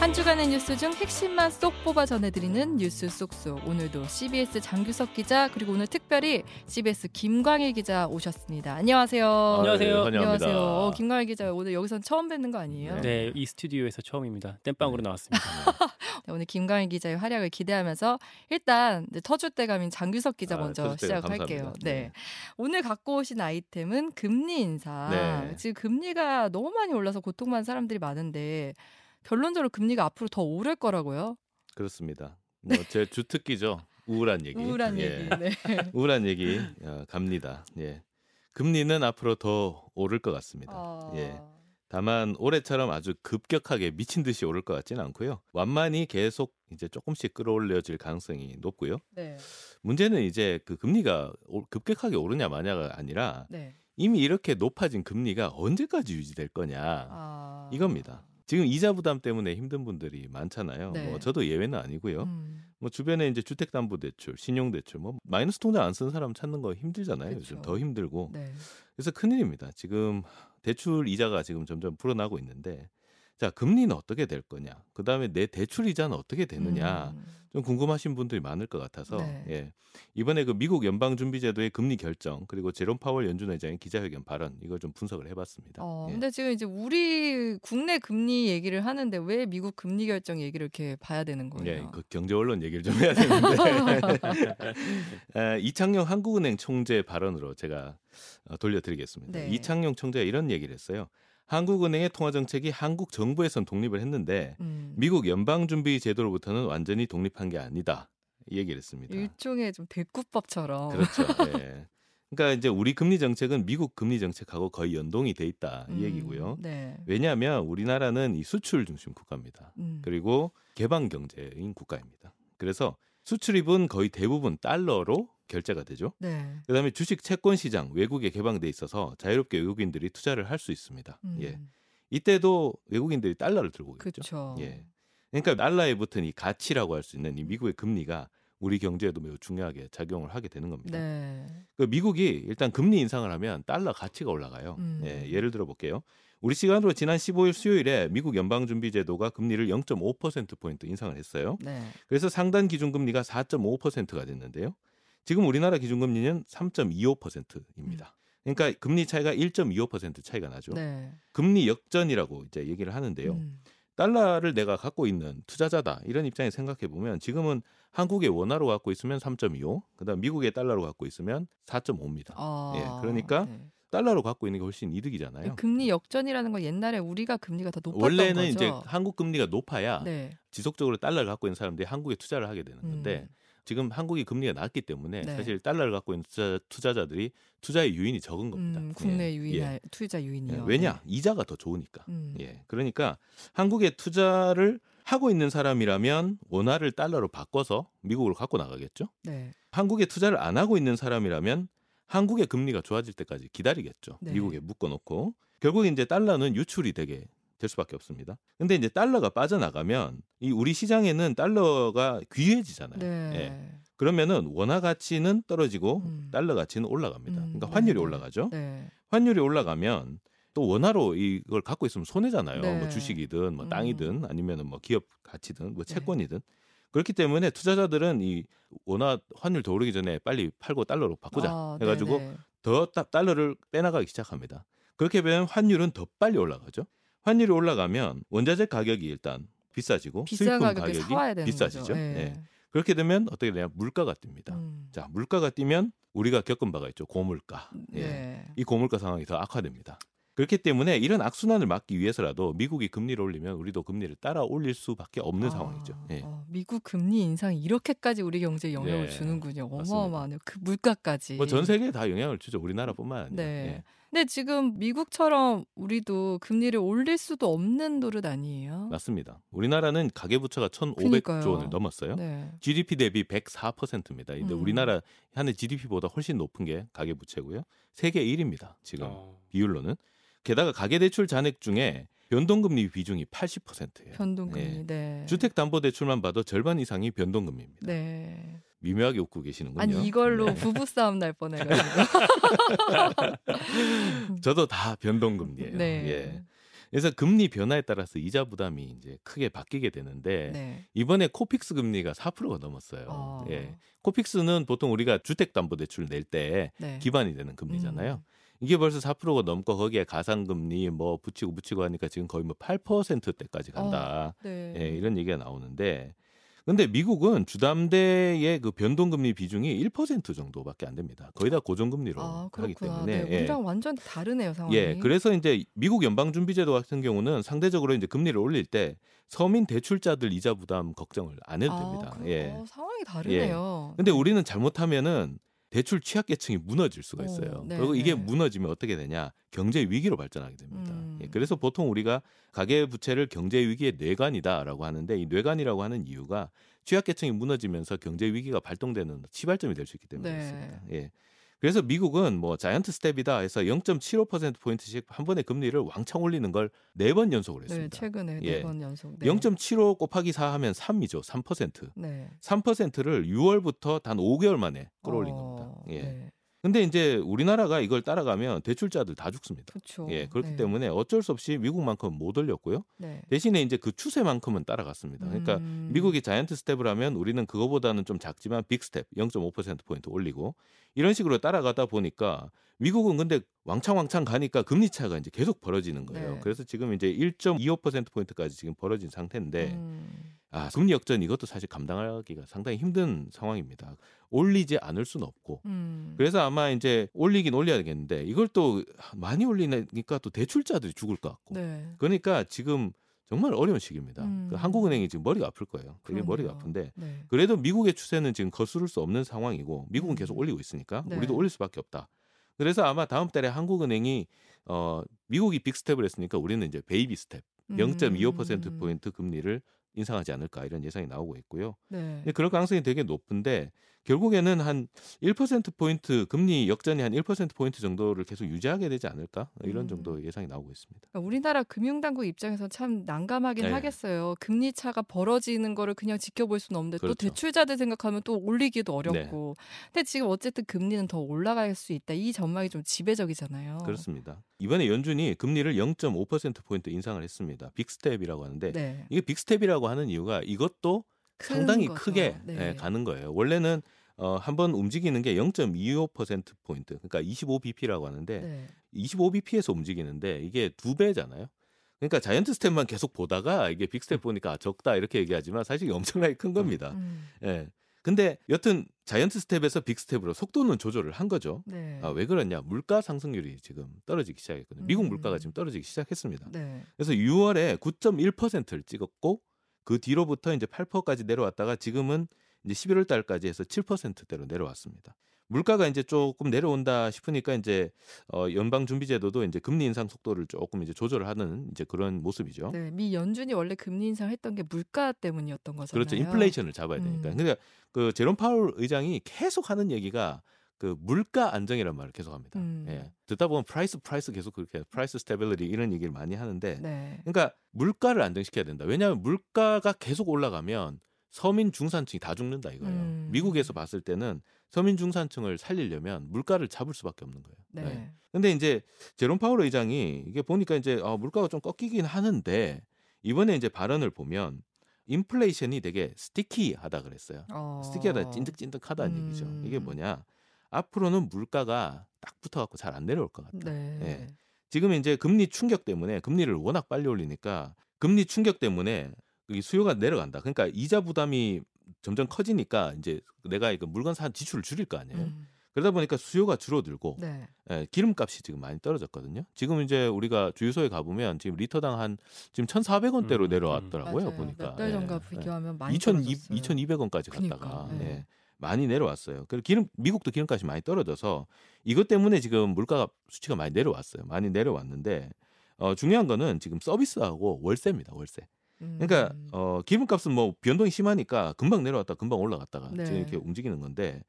한 주간의 뉴스 중 핵심만 쏙 뽑아 전해드리는 뉴스 쏙쏙. 오늘도 CBS 장규석 기자 그리고 오늘 특별히 CBS 김광일 기자 오셨습니다. 안녕하세요. 안녕하세요. 네, 환영합니다. 안녕하세요. 어, 김광일 기자 오늘 여기선 처음 뵙는 거 아니에요? 네, 이 스튜디오에서 처음입니다. 땜빵으로 나왔습니다. 네, 오늘 김광일 기자의 활약을 기대하면서 일단 이제 터줏대감인 장규석 기자 아, 먼저 시작할게요. 네. 네. 오늘 갖고 오신 아이템은 금리 인사. 네. 지금 금리가 너무 많이 올라서 고통받는 사람들이 많은데 결론적으로 금리가 앞으로 더 오를 거라고요. 그렇습니다. 뭐 제 주특기죠. 우울한 얘기. 우울한 예. 얘기. 네. 우울한 얘기 어, 갑니다. 예. 금리는 앞으로 더 오를 것 같습니다. 아, 예. 다만 올해처럼 아주 급격하게 미친 듯이 오를 것 같지는 않고요. 완만히 계속 이제 조금씩 끌어올려질 가능성이 높고요. 네. 문제는 이제 그 금리가 오- 급격하게 오르냐 마냐가 아니라 네. 이미 이렇게 높아진 금리가 언제까지 유지될 거냐 아. 이겁니다. 지금 이자 부담 때문에 힘든 분들이 많잖아요. 네. 뭐 저도 예외는 아니고요. 음, 뭐 주변에 이제 주택담보대출, 신용대출, 뭐 마이너스 통장 안 쓰는 사람 찾는 거 힘들잖아요. 그쵸. 요즘 더 힘들고. 네. 그래서 큰일입니다. 지금 대출 이자가 지금 점점 불어나고 있는데, 자 금리는 어떻게 될 거냐? 그 다음에 내 대출 이자는 어떻게 되느냐? 음, 좀 궁금하신 분들이 많을 것 같아서 네. 예. 이번에 그 미국 연방 준비 제도의 금리 결정 그리고 제롬 파월 연준 의장의 기자회견 발언 이걸 좀 분석을 해 봤습니다. 어, 예. 근데 지금 이제 우리 국내 금리 얘기를 하는데 왜 미국 금리 결정 얘기를 이렇게 봐야 되는 거예요? 예, 그 경제 언론 얘기를 좀 해야 되는데 에, 이창용 한국은행 총재 발언으로 제가 어, 돌려드리겠습니다. 네. 이창용 총재가 이런 얘기를 했어요. 한국은행의 통화 정책이 한국 정부에선 독립을 했는데 음, 미국 연방준비제도로부터는 완전히 독립한 게 아니다. 이 얘기를 했습니다. 일종의 좀 대꾸법처럼. 그렇죠. 예. 그러니까 이제 우리 금리 정책은 미국 금리 정책하고 거의 연동이 돼 있다 이 음, 얘기고요. 네. 왜냐하면 우리나라는 이 수출 중심 국가입니다. 음, 그리고 개방 경제인 국가입니다. 그래서 수출입은 거의 대부분 달러로 결제가 되죠. 네. 그다음에 주식 채권 시장 외국에 개방돼 있어서 자유롭게 외국인들이 투자를 할 수 있습니다. 음, 예. 이때도 외국인들이 달러를 들고 있죠. 그렇죠. 예. 그러니까 달러에 붙은 이 가치라고 할 수 있는 이 미국의 금리가 우리 경제에도 매우 중요하게 작용을 하게 되는 겁니다. 네. 그 미국이 일단 금리 인상을 하면 달러 가치가 올라가요. 음. 예, 예를 들어 볼게요. 우리 시간으로 지난 15일 수요일에 미국 연방준비제도가 금리를 0.5% 포인트 인상을 했어요. 네. 그래서 상단 기준금리가 4.5%가 됐는데요. 지금 우리나라 기준금리는 3.25%입니다. 그러니까 금리 차이가 1.25% 차이가 나죠. 네. 금리 역전이라고 이제 얘기를 하는데요. 음, 달러를 내가 갖고 있는 투자자다 이런 입장에 생각해 보면 지금은 한국의 원화로 갖고 있으면 3.25, 그다음 미국의 달러로 갖고 있으면 4.5입니다. 아, 예, 그러니까 네. 달러로 갖고 있는 게 훨씬 이득이잖아요. 금리 역전이라는 건 옛날에 우리가 금리가 더 높았던 원래는 거죠. 이제 한국 금리가 높아야 네. 지속적으로 달러를 갖고 있는 사람들이 한국에 투자를 하게 되는 건데 음, 지금 한국이 금리가 낮기 때문에 네. 사실 달러를 갖고 있는 투자, 자들이 투자의 유인이 적은 겁니다. 음, 국내 예, 유인 예. 투자 유인이요. 예, 왜냐 이자가 더 좋으니까. 음, 예. 그러니까 한국에 투자를 하고 있는 사람이라면 원화를 달러로 바꿔서 미국으로 갖고 나가겠죠. 네. 한국에 투자를 안 하고 있는 사람이라면 한국의 금리가 좋아질 때까지 기다리겠죠. 네. 미국에 묶어놓고 결국 이제 달러는 유출이 되게 될 수밖에 없습니다. 근데 이제 달러가 빠져나가면 이 우리 시장에는 달러가 귀해지잖아요. 네. 예. 그러면은 원화 가치는 떨어지고 음. 달러 가치는 올라갑니다. 음, 그러니까 네, 환율이 네. 올라가죠. 네. 환율이 올라가면 또 원화로 이걸 갖고 있으면 손해잖아요. 네. 뭐 주식이든 뭐 음. 땅이든 아니면은 뭐 기업 가치든 뭐 네. 채권이든 그렇기 때문에 투자자들은 이 원화 환율 더 오르기 전에 빨리 팔고 달러로 바꾸자 아, 해가지고 네네. 더 따- 달러를 빼나가기 시작합니다. 그렇게 되면 환율은 더 빨리 올라가죠. 환율이 올라가면 원자재 가격이 일단 비싸지고 비싼 수입품 가격이 비싸지죠. 거죠. 예. 예. 그렇게 되면 어떻게 되냐 물가가 뜁니다. 음, 자 물가가 뛰면 우리가 겪은 바가 있죠 고물가. 예. 네. 이 고물가 상황이 더 악화됩니다. 그렇기 때문에 이런 악순환을 막기 위해서라도 미국이 금리를 올리면 우리도 금리를 따라 올릴 수밖에 없는 아, 상황이죠. 예. 어, 미국 금리 인상이 이렇게까지 우리 경제에 영향을 네, 주는군요. 어마어마하네요. 그 물가까지. 뭐 전 세계에 다 영향을 주죠. 우리나라뿐만 아니라. 네. 예. 근데 지금 미국처럼 우리도 금리를 올릴 수도 없는 노릇 아니에요? 맞습니다. 우리나라는 가계부채가 1,500조 그러니까요. 원을 넘었어요. 네. GDP 대비 104%입니다. 근데 음. 우리나라 한해 GDP보다 훨씬 높은 게 가계부채고요. 세계 1위입니다. 지금 어, 비율로는. 게다가 가계대출 잔액 중에 변동금리 비중이 80%예요. 변동금리. 예. 네. 주택담보대출만 봐도 절반 이상이 변동금리입니다. 네. 미묘하게 웃고 계시는군요. 아니 이걸로 네. 부부 싸움 날 뻔해가지고. 저도 다 변동금리예요. 네. 예. 그래서 금리 변화에 따라서 이자 부담이 이제 크게 바뀌게 되는데 네. 이번에 코픽스 금리가 4%가 넘었어요. 어. 예. 코픽스는 보통 우리가 주택담보대출 낼때 네. 기반이 되는 금리잖아요. 음. 이게 벌써 4%가 넘고 거기에 가상금리 뭐 붙이고 붙이고 하니까 지금 거의 뭐 8%대까지 간다. 네. 예, 이런 얘기가 나오는데 근데 미국은 주담대의 그 변동금리 비중이 1% 정도밖에 안 됩니다. 거의 다 고정금리로 아, 하기. 때문에 네, 예. 우리랑 완전 다르네요, 상황이. 예, 그래서 이제 미국 연방준비제도 같은 경우는 상대적으로 이제 금리를 올릴 때 서민 대출자들 이자 부담 걱정을 안 해도 됩니다. 아, 그럼, 예. 어, 상황이 다르네요. 근데 우리는 잘못하면은 대출 취약계층이 무너질 수가 오, 있어요. 네, 그리고 이게 네. 무너지면 어떻게 되냐? 경제 위기로 발전하게 됩니다. 음. 예, 그래서 보통 우리가 가계 부채를 경제 위기의 뇌관이다라고 하는데 이 뇌관이라고 하는 이유가 취약계층이 무너지면서 경제 위기가 발동되는 시발점이 될 수 있기 때문에 네. 그렇습니다. 예. 그래서 미국은 뭐 자이언트 스텝이다 해서 0.75% 포인트씩 한 번에 금리를 왕창 올리는 걸 네 번 연속으로 네, 했습니다. 최근에 예. 네번 연속. 네. 0.75 곱하기 4 하면 3이죠. 3%. 네. 3%를 6월부터 단 5개월 만에 끌어올린 어, 겁니다. 예. 네. 근데 이제 우리나라가 이걸 따라가면 대출자들 다 죽습니다. 그렇죠. 예, 그렇기 네. 때문에 어쩔 수 없이 미국만큼 못 올렸고요. 네. 대신에 이제 그 추세만큼은 따라갔습니다. 그러니까 음. 미국이 자이언트 스텝을 하면 우리는 그거보다는 좀 작지만 빅 스텝 0.5% 포인트 올리고 이런 식으로 따라가다 보니까 미국은 근데 왕창왕창 가니까 금리 차가 이제 계속 벌어지는 거예요. 네. 그래서 지금 이제 1.25% 포인트까지 지금 벌어진 상태인데 음. 아, 금리 역전 이것도 사실 감당하기가 상당히 힘든 상황입니다. 올리지 않을 수는 없고. 음. 그래서 아마 이제 올리긴 올려야겠는데 이걸 또 많이 올리니까 또 대출자들이 죽을 것 같고. 네. 그러니까 지금 정말 어려운 시기입니다. 음. 그 한국은행이 지금 머리가 아플 거예요. 되게 머리가. 아픈데 네. 그래도 미국의 추세는 지금 거스를 수 없는 상황이고 미국은 음. 계속 올리고 있으니까 네. 우리도 올릴 수밖에 없다. 그래서 아마 다음 달에 한국은행이 어 미국이 빅 스텝을 했으니까 우리는 이제 베이비 스텝 0.25% 음. 포인트 금리를 인상하지 않을까 이런 예상이 나오고 있고요. 네. 근데 그럴 가능성이 되게 높은데 결국에는 한 1% 포인트 금리 역전이 한 1% 포인트 정도를 계속 유지하게 되지 않을까 이런 음. 정도 예상이 나오고 있습니다. 그러니까 우리나라 금융당국 입장에서 참 난감하긴 네. 하겠어요. 금리 차가 벌어지는 거를 그냥 지켜볼 수는 없는데 또 그렇죠. 네. 대출자들 생각하면 또 올리기도 어렵고. 근데 지금 어쨌든 금리는 더 올라갈 수 있다. 이 전망이 좀 지배적이잖아요. 그렇습니다. 이번에 연준이 금리를 0.5% 포인트 인상을 했습니다. 빅스텝이라고 하는데 네. 이게 빅스텝이라고 하는 이유가 이것도 큰 상당히 거죠. 크게 네. 예, 가는 거예요. 원래는 어, 한번 움직이는 게 0.25% 포인트, 그러니까 25bp라고 하는데 네. 25bp에서 움직이는데 이게 두 배잖아요. 그러니까 자이언트 스텝만 계속 보다가 이게 빅스텝 보니까 아, 적다 이렇게 얘기하지만 사실 엄청나게 큰 겁니다. 음. 예. 근데 여튼 자이언트 스텝에서 빅스텝으로 속도는 조절을 한 거죠. 네. 아, 왜 그러냐? 물가 상승률이 지금 떨어지기 시작했거든요. 미국 음. 물가가 지금 떨어지기 시작했습니다. 네. 그래서 6월에 9.1%를 찍었고 그 뒤로부터 이제 8%까지 내려왔다가 지금은 이제 11월 달까지 해서 7%대로 내려왔습니다. 물가가 이제 조금 내려온다 싶으니까 이제 어 연방 준비 제도도 이제 금리 인상 속도를 조금 이제 조절을 하는 이제 그런 모습이죠. 네. 미 연준이 원래 금리 인상을 했던 게 물가 때문이었던 거잖아요. 그렇죠. 인플레이션을 잡아야 되니까. 음. 그러니까 그 제롬 파월 의장이 계속 하는 얘기가 그 물가 안정이라는 말을 계속 합니다. 음. 예. 듣다 보면 price price 계속 그렇게 price stability 이런 얘기를 많이 하는데 네. 그러니까 물가를 안정시켜야 된다. 왜냐하면 물가가 계속 올라가면 서민 중산층이 다 죽는다 이거예요. 음. 미국에서 봤을 때는 서민 중산층을 살리려면 물가를 잡을 수밖에 없는 거예요. 네. 네. 근데 이제 제롬 파월 의장이 이게 보니까 이제 아, 물가가 좀 꺾이긴 하는데 이번에 이제 발언을 보면 인플레이션이 되게 스티키하다 그랬어요. 어. 스티키하다 찐득찐득하다는 음. 얘기죠. 이게 뭐냐? 앞으로는 물가가 딱 붙어갖고 잘 안 내려올 것 같다. 네. 예. 지금 이제 금리 충격 때문에 금리를 워낙 빨리 올리니까 금리 충격 때문에 이 수요가 내려간다. 그러니까 이자 부담이 점점 커지니까 이제 내가 이거 물건 산 지출을 줄일 거 아니에요. 음. 그러다 보니까 수요가 줄어들고 네. 예, 기름값이 지금 많이 떨어졌거든요. 지금 이제 우리가 주유소에 가보면 지금 리터당 한 지금 1,400원대로 음, 내려왔더라고요. 맞아요. 보니까 몇달 전과 예, 예. 비교하면 많이 2,200, 떨어졌어요. 2,200원까지 그러니까, 갔다가 네. 예, 많이 내려왔어요. 그리고 기름 미국도 기름값이 많이 떨어져서 이것 때문에 지금 물가 수치가 많이 내려왔어요. 많이 내려왔는데 어, 중요한 거는 지금 서비스하고 월세입니다. 월세. 그러니까 음. 어, 기름값은 뭐 변동이 심하니까 금방 내려왔다 금방 올라갔다가 네. 지금 이렇게 움직이는 건데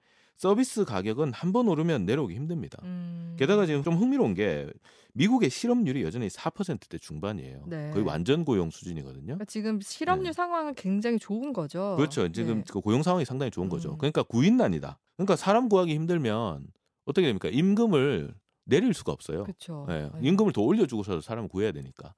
서비스 가격은 한 번 오르면 내려오기 힘듭니다. 음. 게다가 지금 좀 흥미로운 게 미국의 실업률이 여전히 4%대 중반이에요. 네. 거의 완전 고용 수준이거든요. 그러니까 지금 실업률 네. 상황은 굉장히 좋은 거죠. 그렇죠. 지금 네. 그 고용 상황이 상당히 좋은 거죠. 음. 그러니까 구인난이다. 그러니까 사람 구하기 힘들면 어떻게 됩니까? 임금을 내릴 수가 없어요. 그렇죠. 예, 아유. 임금을 더 올려주고서 사람을 구해야 되니까.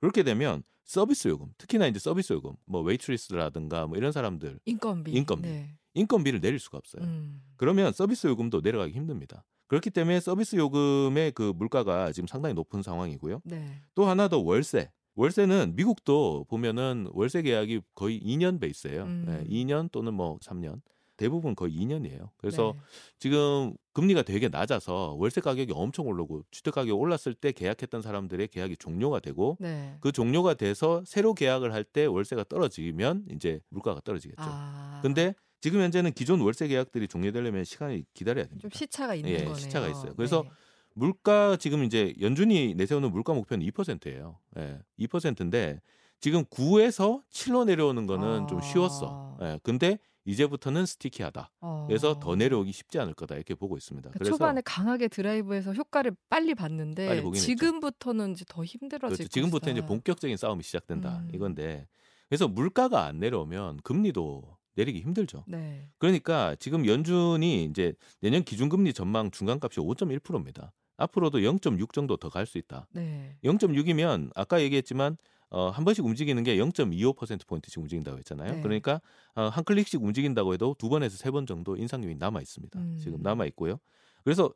그렇게 되면 서비스 요금, 특히나 이제 서비스 요금, 뭐 웨이트리스라든가 뭐 이런 사람들 인건비. 인건비. 네. 인건비를 내릴 수가 없어요. 음. 그러면 서비스 요금도 내려가기 힘듭니다. 그렇기 때문에 서비스 요금의 그 물가가 지금 상당히 높은 상황이고요. 네. 또 하나 더 월세. 월세는 미국도 보면은 월세 계약이 거의 2년 베이스예요. 음. 네, 2년 또는 뭐 3년. 대부분 거의 2년이에요. 그래서 네. 지금 금리가 되게 낮아서 월세 가격이 엄청 오르고 주택 가격이 올랐을 때 계약했던 사람들의 계약이 종료가 되고 네. 그 종료가 돼서 새로 계약을 할 때 월세가 떨어지면 이제 물가가 떨어지겠죠. 아. 근데 지금 현재는 기존 월세 계약들이 종료되려면 시간이 기다려야 됩니다. 좀 시차가 있는 예, 거네요. 시차가 있어요. 그래서 네. 물가 지금 이제 연준이 내세우는 물가 목표는 2%예요. 예, 2%인데 지금 9에서 7로 내려오는 거는 좀 아. 쉬웠어. 예, 근데 이제부터는 스티키하다. 어. 그래서 더 내려오기 쉽지 않을 거다 이렇게 보고 있습니다. 그 그래서 초반에 강하게 드라이브해서 효과를 빨리 봤는데 빨리 보긴 했죠. 지금부터는 이제 더 힘들어질 그렇죠. 지금부터 이제. 본격적인 싸움이 시작된다 음. 이건데 그래서 물가가 안 내려오면 금리도 내리기 힘들죠. 네. 그러니까 지금 연준이 이제 내년 기준금리 전망 중간값이 5.1%입니다. 앞으로도 0.6 정도 더 갈 수 있다. 네. 0.6이면 아까 얘기했지만 어, 한 번씩 움직이는 게 0.25% 포인트씩 움직인다고 했잖아요. 네. 그러니까 어, 한 클릭씩 움직인다고 해도 두 번에서 세 번 정도 인상률이 남아 있습니다. 음. 지금 남아 있고요. 그래서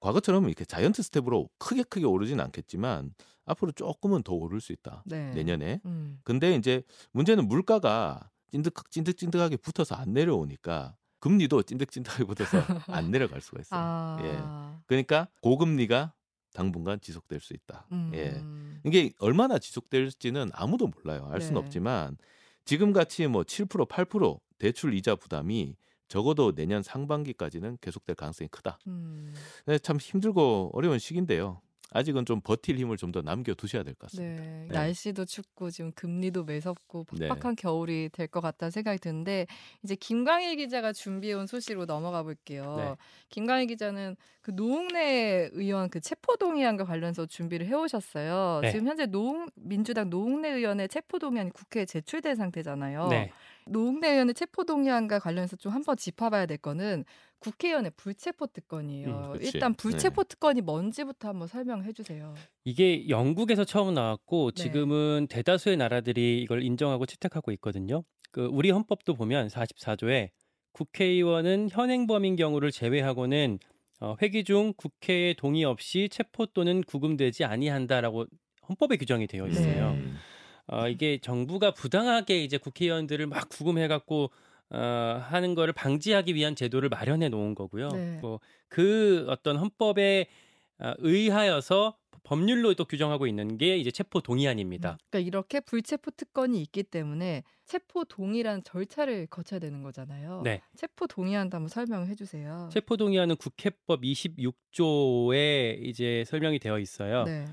과거처럼 이렇게 giant step으로 크게 크게 오르진 않겠지만 앞으로 조금은 더 오를 수 있다. 네. 내년에. 음. 근데 이제 문제는 물가가 찐득 찐득찐득하게 붙어서 안 내려오니까 금리도 찐득찐득하게 붙어서 안 내려갈 수가 있어요. 아. 예. 그러니까 고금리가 당분간 지속될 수 있다. 음. 예. 이게 얼마나 지속될지는 아무도 몰라요. 알 수는 네. 없지만 지금 같이 뭐 7% 8% 대출 이자 부담이 적어도 내년 상반기까지는 계속될 가능성이 크다. 음. 네, 참 힘들고 어려운 시기인데요. 아직은 좀 버틸 힘을 좀 더 남겨 두셔야 될 것 같습니다. 네. 네. 날씨도 춥고 지금 금리도 매섭고 네. 팍팍한 겨울이 될 것 같다는 생각이 드는데 이제 김광일 기자가 준비해온 소식으로 넘어가 볼게요. 네. 김광일 기자는 그 노웅래 의원 그 체포동의안과 관련해서 준비를 해오셨어요. 네. 지금 현재 노웅 민주당 노웅래 의원의 체포동의안이 국회에 제출된 상태잖아요. 네. 노웅래 의원의 체포 동의안과 관련해서 좀 한번 짚어봐야 될 거는 국회의원의 불체포 특권이에요. 음. 일단 불체포 특권이 뭔지부터 한번 설명해 주세요. 이게 영국에서 처음 나왔고 네. 지금은 대다수의 나라들이 이걸 인정하고 채택하고 있거든요. 그 우리 헌법도 보면 44조에 국회의원은 현행 범인 경우를 제외하고는 어, 회기 중 국회의 동의 없이 체포 또는 구금되지 아니한다라고 헌법에 규정이 되어 있어요. 음. 어, 이게 정부가 부당하게 이제 국회의원들을 막 구금해갖고 어, 하는 거를 방지하기 위한 제도를 마련해 놓은 거고요. 네. 뭐그 어떤 헌법에 어, 의하여서 법률로 또 규정하고 있는 게 이제 체포 동의안입니다. 그러니까 이렇게 불체포 특권이 있기 때문에 체포 동의란 절차를 거쳐야 되는 거잖아요. 네. 체포 동의안도 한번 설명해 주세요. 체포 동의안은 국회법 26조에 이제 설명이 되어 있어요. 네.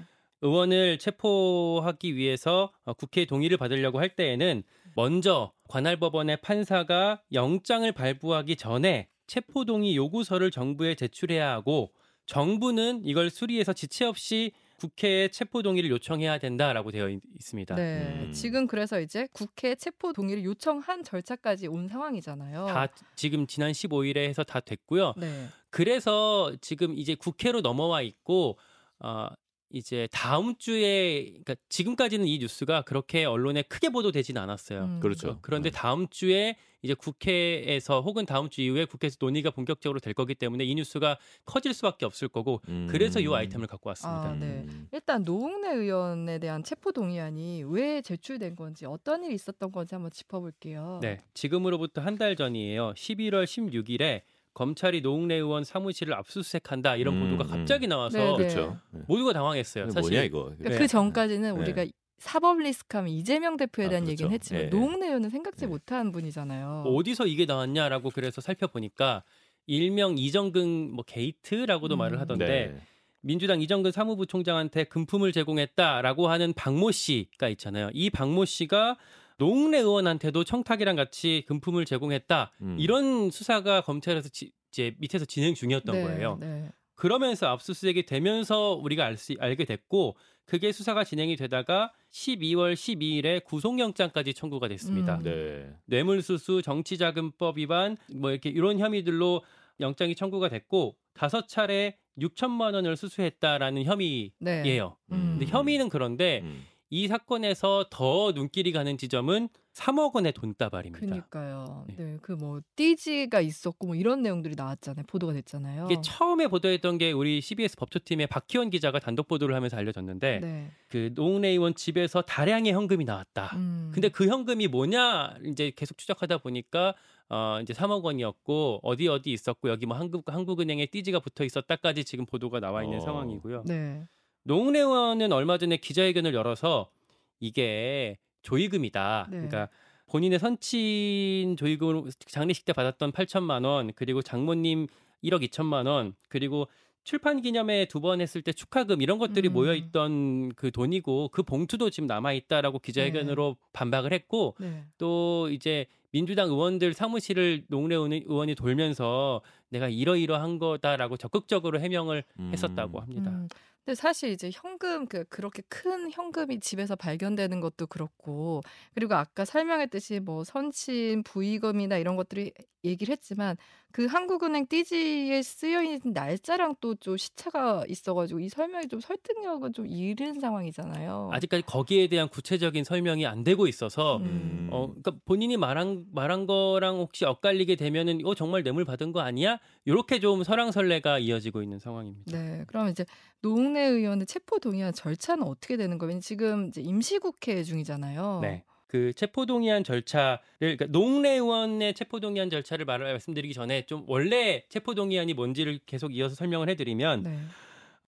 의원을 체포하기 위해서 어, 국회 동의를 받으려고 할 때에는 먼저 관할 법원의 판사가 영장을 발부하기 전에 체포 동의 요구서를 정부에 제출해야 하고 정부는 이걸 수리해서 지체 없이 국회에 체포 동의를 요청해야 된다라고 되어 있, 습니다 네. 음. 지금 그래서 이제 국회 체포 동의를 요청한 절차까지 온 상황이잖아요. 다 지금 지난 15일에 해서 다 됐고요. 네. 그래서 지금 이제 국회로 넘어와 있고 어 이제 다음 주에 그러니까 지금까지는 이 뉴스가 그렇게 언론에 크게 보도되지는 않았어요. 음. 그렇죠. 그런데 네. 다음 주에 이제 국회에서 혹은 다음 주 이후에 국회에서 논의가 본격적으로 될 거기 때문에 이 뉴스가 커질 수밖에 없을 거고 음. 그래서 이 아이템을 갖고 왔습니다. 아, 네. 음. 일단 노웅래 의원에 대한 체포 동의안이 왜 제출된 건지 어떤 일이 있었던 건지 한번 짚어볼게요. 네, 지금으로부터 한 달 전이에요. 11월 16일에 검찰이 노웅래 의원 사무실을 압수수색한다 이런 음, 보도가 음. 갑자기 나와서 네, 네. 그렇죠. 네. 모두가 당황했어요. 사실 뭐냐 이거. 그러니까 네. 그 전까지는 네. 우리가 사법 리스크하면 이재명 대표에 아, 대한 그렇죠. 얘기는 했지만. 노웅래 의원은 생각지 네. 못한 분이잖아요. 뭐 어디서 이게 나왔냐라고 그래서 살펴보니까 일명 이정근 뭐 게이트라고도 음. 말을 하던데 네. 민주당 이정근 사무부 총장한테 금품을 제공했다라고 하는 박모 씨가 있잖아요. 이 박모 씨가 노웅래 의원한테도 청탁이랑 같이 금품을 제공했다. 음. 이런 수사가 검찰에서 지- 이제 밑에서 진행 중이었던 네, 거예요. 네. 그러면서 압수수색이 되면서 우리가 알 수, 알게 됐고 그게 수사가 진행이 되다가 12월 12일에 구속영장까지 청구가 됐습니다. 음. 네. 뇌물수수, 정치자금법 위반 뭐 이렇게 이런 혐의들로 영장이 청구가 됐고 다섯 차례 6천만 원을 수수했다라는 혐의예요. 네. 음. 근데 혐의는 그런데 음. 이 사건에서 더 눈길이 가는 지점은 3억 원의 돈다발입니다. 그러니까요. 네. 네, 그 뭐 띠지가 있었고 뭐 이런 내용들이 나왔잖아요. 보도가 됐잖아요. 이게 처음에 보도했던 게 우리 CBS 법조팀의 박희원 기자가 단독 보도를 하면서 알려졌는데 네. 그 노웅래 의원 집에서 다량의 현금이 나왔다. 음. 근데 그 현금이 뭐냐 이제 계속 추적하다 보니까 어 이제 3억 원이었고 어디 어디 있었고 여기 뭐 한국 한국은행에 띠지가 붙어 있었다까지 지금 보도가 나와 있는 어. 상황이고요. 네. 노웅래 의원은 얼마 전에 기자회견을 열어서 이게 조의금이다. 네. 그러니까 본인의 선친 조의금 장례식 때 받았던 8천만 원 그리고 장모님 1억 2천만 원 그리고 출판 기념회 두 번 했을 때 축하금 이런 것들이 음. 모여 있던 그 돈이고 그 봉투도 지금 남아 있다라고 기자회견으로 반박을 했고 네. 또 이제 민주당 의원들 사무실을 노웅래 의원이- 의원이 돌면서 내가 이러이러한 거다라고 적극적으로 해명을 음. 했었다고 합니다. 음. 근데 사실 이제 현금 그 그렇게 큰 현금이 집에서 발견되는 것도 그렇고 그리고 아까 설명했듯이 뭐 선친 부의금이나 이런 것들이 얘기를 했지만 그 한국은행 띠지에 쓰여 있는 날짜랑 또 좀 시차가 있어가지고 이 설명이 좀 설득력은 좀 잃은 상황이잖아요. 아직까지 거기에 대한 구체적인 설명이 안 되고 있어서 음. 어 그러니까 본인이 말한 말한 거랑 혹시 엇갈리게 되면은 이거 정말 뇌물 받은 거 아니야? 이렇게 좀 설왕설래가 이어지고 있는 상황입니다. 네, 그럼 이제 노웅래 의원의 체포 동의안 절차는 어떻게 되는 거예요? 지금 이제 임시국회 중이잖아요. 네. 그 체포동의안 절차를 그러니까 노웅래 의원의 체포동의안 절차를 말 말씀드리기 전에 좀 원래 체포동의안이 뭔지를 계속 이어서 설명을 해드리면 네.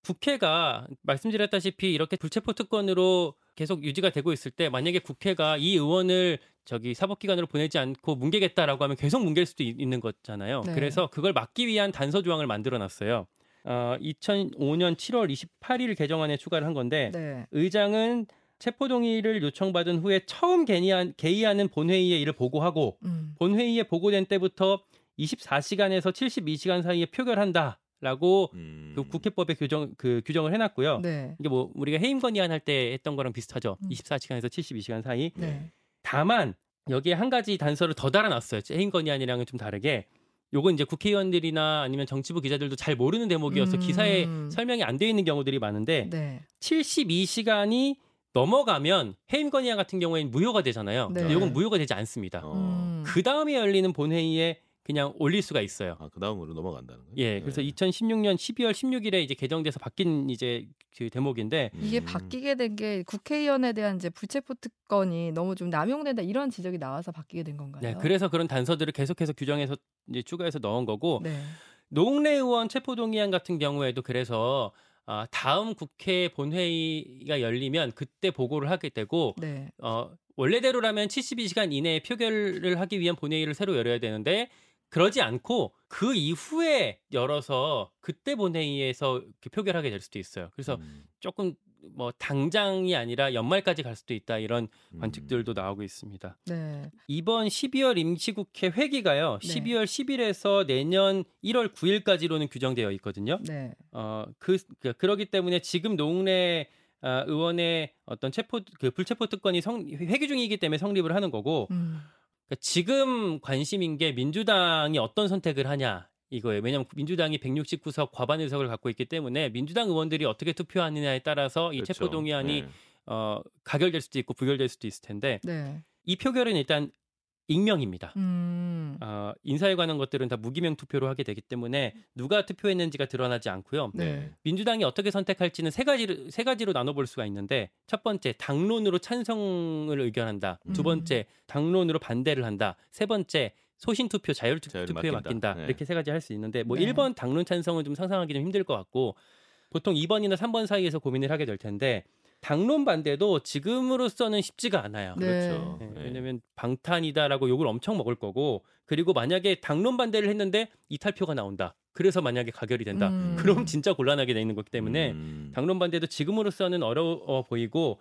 국회가 말씀드렸다시피 이렇게 불체포 특권으로 계속 유지가 되고 있을 때 만약에 국회가 이 의원을 저기 사법기관으로 보내지 않고 뭉개겠다라고 하면 계속 뭉갤 수도 있- 있는 거잖아요. 네. 그래서 그걸 막기 위한 단서 조항을 만들어 놨어요. 어, 2005년 7월 28일 개정안에 추가를 한 건데 네. 의장은 체포 동의를 요청받은 후에 처음 개의한, 개의하는 본회의에 이를 보고하고 음. 본회의에 보고된 때부터 24시간에서 72시간 사이에 표결한다라고 음. 그 국회법에 규정 그 규정을 해놨고요. 네. 이게 뭐 우리가 해임 건의안 할 때 했던 거랑 비슷하죠. 음. 24시간에서 72시간 사이. 네. 다만 여기에 한 가지 단서를 더 달아놨어요. 해임 건의안이랑은 좀 다르게. 요건 이제 국회의원들이나 아니면 정치부 기자들도 잘 모르는 대목이어서 음. 기사에 설명이 안 돼 있는 경우들이 많은데 네. 72시간이 넘어가면 해임 건의안 같은 경우에는 무효가 되잖아요. 네. 근데 이건 무효가 되지 않습니다. 어. 음. 그 다음에 열리는 본회의에 그냥 올릴 수가 있어요. 아, 그 다음으로 넘어간다는 거예요? 예, 그래서 2016년 12월 16일에 이제 개정돼서 바뀐 이제 그 대목인데 이게 음. 바뀌게 된 게 국회의원에 대한 이제 불체포 특권이 너무 좀 남용된다 이런 지적이 나와서 바뀌게 된 건가요? 네, 그래서 그런 단서들을 계속해서 규정해서 이제 추가해서 넣은 거고 네. 노웅래 의원 체포 동의안 같은 경우에도 그래서 아, 다음 국회 본회의가 열리면 그때 보고를 하게 되고 네. 어, 원래대로라면 72시간 이내에 표결을 하기 위한 본회의를 새로 열어야 되는데 그러지 않고 그 이후에 열어서 그때 본회의에서 이렇게 표결하게 될 수도 있어요. 그래서 음. 조금 뭐 당장이 아니라 연말까지 갈 수도 있다 이런 음. 관측들도 나오고 있습니다. 네. 이번 12월 임시국회 회기가요. 네. 12월 10일에서 내년 1월 9일까지로는 규정되어 있거든요. 네. 어, 그, 그 그러기 때문에 지금 노웅래 아, 의원의 어떤 체포 그 불체포 특권이 성, 회기 중이기 때문에 성립을 하는 거고 음. 그러니까 지금 관심인 게 민주당이 어떤 선택을 하냐 이거예요. 왜냐하면 민주당이 169석 과반 의석을 갖고 있기 때문에 민주당 의원들이 어떻게 투표하느냐에 따라서 이 그렇죠. 체포 동의안이 네. 어, 가결될 수도 있고 부결될 수도 있을 텐데 네. 이 표결은 일단 익명입니다. 음. 어, 인사에 관한 것들은 다 무기명 투표로 하게 되기 때문에 누가 투표했는지가 드러나지 않고요. 네. 민주당이 어떻게 선택할지는 세 가지로 세 가지로 나눠볼 수가 있는데 첫 번째 당론으로 찬성을 의결한다. 두 음. 번째 당론으로 반대를 한다. 세 번째 소신 투표 자율 투- 투표에 맡긴다. 맡긴다. 네. 이렇게 세 가지 할 수 있는데 뭐 네. 1번 당론 찬성은 좀 상상하기 좀 힘들 것 같고 보통 2번이나 3번 사이에서 고민을 하게 될 텐데 당론 반대도 지금으로서는 쉽지가 않아요. 네. 그렇죠. 네, 네. 왜냐면 방탄이다라고 욕을 엄청 먹을 거고 그리고 만약에 당론 반대를 했는데 이탈표가 나온다. 그래서 만약에 가결이 된다. 음. 그럼 진짜 곤란하게 돼 있는 거기 때문에 음. 당론 반대도 지금으로서는 어려워 보이고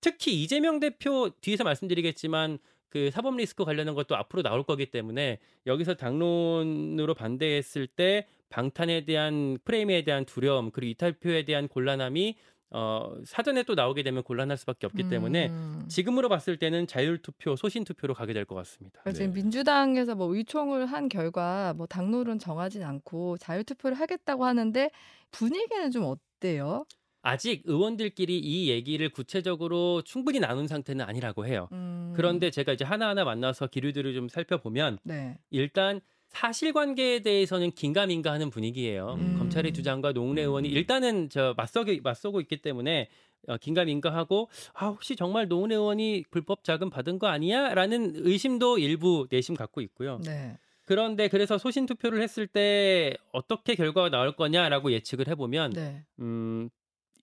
특히 이재명 대표 뒤에서 말씀드리겠지만 그 사법 리스크 관련한 것도 앞으로 나올 거기 때문에 여기서 당론으로 반대했을 때 방탄에 대한 프레임에 대한 두려움 그리고 이탈표에 대한 곤란함이 어 사전에 또 나오게 되면 곤란할 수밖에 없기 때문에 음. 지금으로 봤을 때는 자율 투표, 소신 투표로 가게 될 것 같습니다. 그러니까 지금 네. 민주당에서 뭐 의총을 한 결과 뭐 당론은 정하진 않고 자율 투표를 하겠다고 하는데 분위기는 좀 어때요? 아직 의원들끼리 이 얘기를 구체적으로 충분히 나눈 상태는 아니라고 해요. 음. 그런데 제가 이제 하나하나 만나서 기류들을 좀 살펴보면 네. 일단 사실관계에 대해서는 긴가민가 하는 분위기예요. 음. 검찰의 주장과 노웅래 의원이 일단은 저 맞서기 맞서고 있기 때문에 어, 긴가민가하고 아 혹시 정말 노웅래 의원이 불법 자금 받은 거 아니야?라는 의심도 일부 내심 갖고 있고요. 네. 그런데 그래서 소신 투표를 했을 때 어떻게 결과가 나올 거냐라고 예측을 해보면 네. 음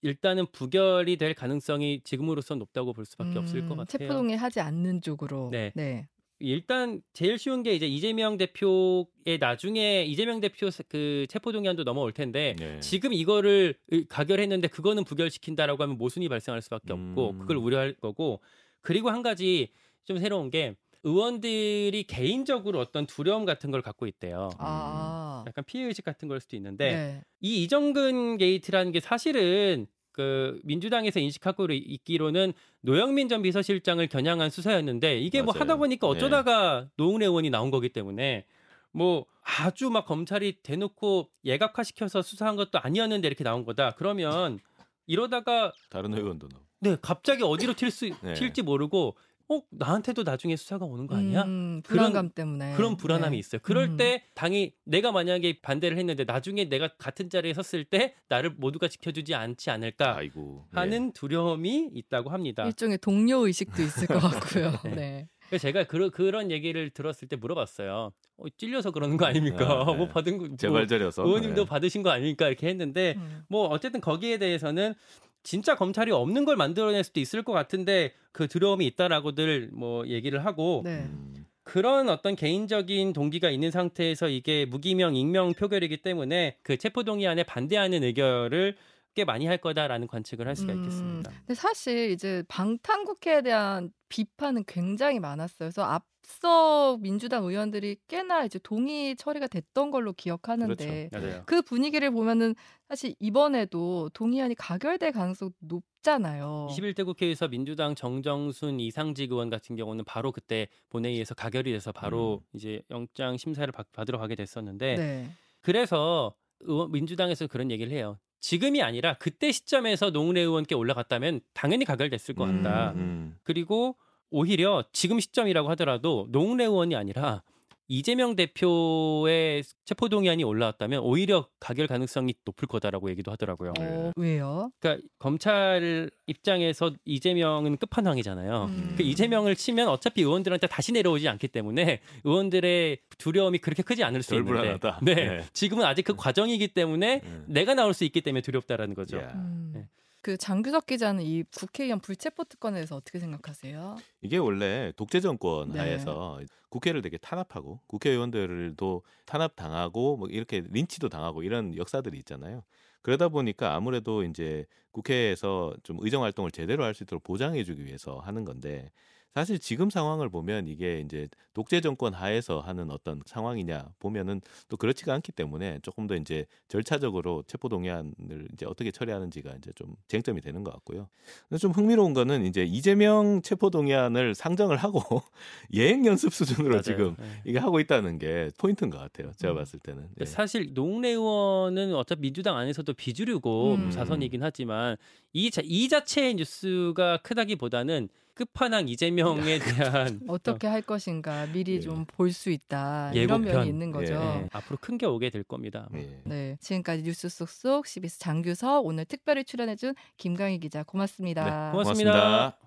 일단은 부결이 될 가능성이 지금으로선 높다고 볼 수밖에 없을 것 음, 같아요. 체포동의 하지 않는 쪽으로. 네. 네. 일단 제일 쉬운 게 이제 이재명 대표의 나중에 이재명 대표 그 체포동의안도 넘어올 텐데 네. 지금 이거를 가결했는데 그거는 부결시킨다라고 하면 모순이 발생할 수밖에 없고 음. 그걸 우려할 거고 그리고 한 가지 좀 새로운 게 의원들이 개인적으로 어떤 두려움 같은 걸 갖고 있대요. 아. 약간 피해 의식 같은 걸 수도 있는데 네. 이 이정근 게이트라는 게 사실은 그 민주당에서 인식하고 있기로는 노영민 전 비서실장을 겨냥한 수사였는데 이게 뭐 맞아요. 하다 보니까 네. 어쩌다가 노웅래 의원이 나온 거기 때문에 뭐 아주 막 검찰이 대놓고 예각화 시켜서 수사한 것도 아니었는데 이렇게 나온 거다. 그러면 이러다가 다른 의원도 나오고. 네 갑자기 어디로 튈 수 네. 튈지 모르고 어 나한테도 나중에 수사가 오는 거 아니야? 음, 그런- 불안감 때문에. 그런 불안함이 네. 있어요. 그럴 음. 때 당이 내가 만약에 반대를 했는데 나중에 내가 같은 자리에 섰을 때 나를 모두가 지켜주지 않지 않을까 아이고. 예. 하는 두려움이 있다고 합니다. 일종의 동료 의식도 있을 것 같고요. 네. 네. 그래서 제가 그, 그런 얘기를 들었을 때 물어봤어요. 어, 찔려서 그러는 거 아닙니까? 아, 네. 뭐 받은 거, 뭐 제발 저려서. 의원님도 네. 받으신 거 아닙니까? 이렇게 했는데 음. 뭐 어쨌든 거기에 대해서는 진짜 검찰이 없는 걸 만들어낼 수도 있을 것 같은데 그 두려움이 있다라고들 뭐 얘기를 하고 네. 음. 그런 어떤 개인적인 동기가 있는 상태에서 이게 무기명 익명 표결이기 때문에 그 체포동의안에 반대하는 의결을 꽤 많이 할 거다라는 관측을 할 수가 음, 있겠습니다. 근데 사실 이제 방탄국회에 대한 비판은 굉장히 많았어요. 그래서 앞서 민주당 의원들이 꽤나 이제 동의 처리가 됐던 걸로 기억하는데 그렇죠. 그 분위기를 보면은 사실 이번에도 동의안이 가결될 가능성 높잖아요. 21대 국회에서 민주당 정정순 이상직 의원 같은 경우는 바로 그때 본회의에서 가결이 돼서 바로 이제 영장 심사를 받, 받으러 가게 됐었는데 네. 그래서 의원, 민주당에서 그런 얘기를 해요. 지금이 아니라 그때 시점에서 노웅래 의원께 올라갔다면 당연히 가결됐을 것 같다. 음, 음. 그리고 오히려 지금 시점이라고 하더라도 노웅래 의원이 아니라 이재명 대표의 체포 동의안이 올라왔다면 오히려 가결 가능성이 높을 거다라고 얘기도 하더라고요. 어, 왜요? 그러니까 검찰 입장에서 이재명은 끝판왕이잖아요. 음. 그 이재명을 치면 어차피 의원들한테 다시 내려오지 않기 때문에 의원들의 두려움이 그렇게 크지 않을 수덜 있는데 불안하다. 네. 네. 지금은 아직 그 과정이기 때문에 음. 내가 나올 수 있기 때문에 두렵다라는 거죠. 야. 음. 네. 그 장규석 기자는 이 국회의원 불체포 특권에 대해서 어떻게 생각하세요? 이게 원래 독재 정권 네. 하에서 국회를 되게 탄압하고 국회의원들도 탄압당하고 뭐 이렇게 린치도 당하고 이런 역사들이 있잖아요. 그러다 보니까 아무래도 이제 국회에서 좀 의정 활동을 제대로 할 수 있도록 보장해 주기 위해서 하는 건데 사실 지금 상황을 보면 이게 이제 독재 정권 하에서 하는 어떤 상황이냐 보면은 또 그렇지가 않기 때문에 조금 더 이제 절차적으로 체포 동의안을 이제 어떻게 처리하는지가 이제 좀 쟁점이 되는 것 같고요. 근데 좀 흥미로운 거는 이제 이재명 체포 동의안을 상정을 하고 예행 연습 수준으로 맞아요. 지금 네. 이게 하고 있다는 게 포인트인 것 같아요. 제가 음. 봤을 때는. 예. 사실 노웅래 의원은 어차피 민주당 안에서도 비주류고 음. 사선이긴 하지만 이, 자, 이 자체의 뉴스가 크다기보다는 끝판왕 이재명에 대한 어떻게 할 것인가 미리 예. 좀볼 수 있다 예고편. 이런 면이 있는 거죠. 예. 네, 앞으로 큰 게 오게 될 겁니다. 예. 네, 지금까지 뉴스 속속 CBS 장규석 오늘 특별히 출연해준 김강희 기자 고맙습니다. 네, 고맙습니다.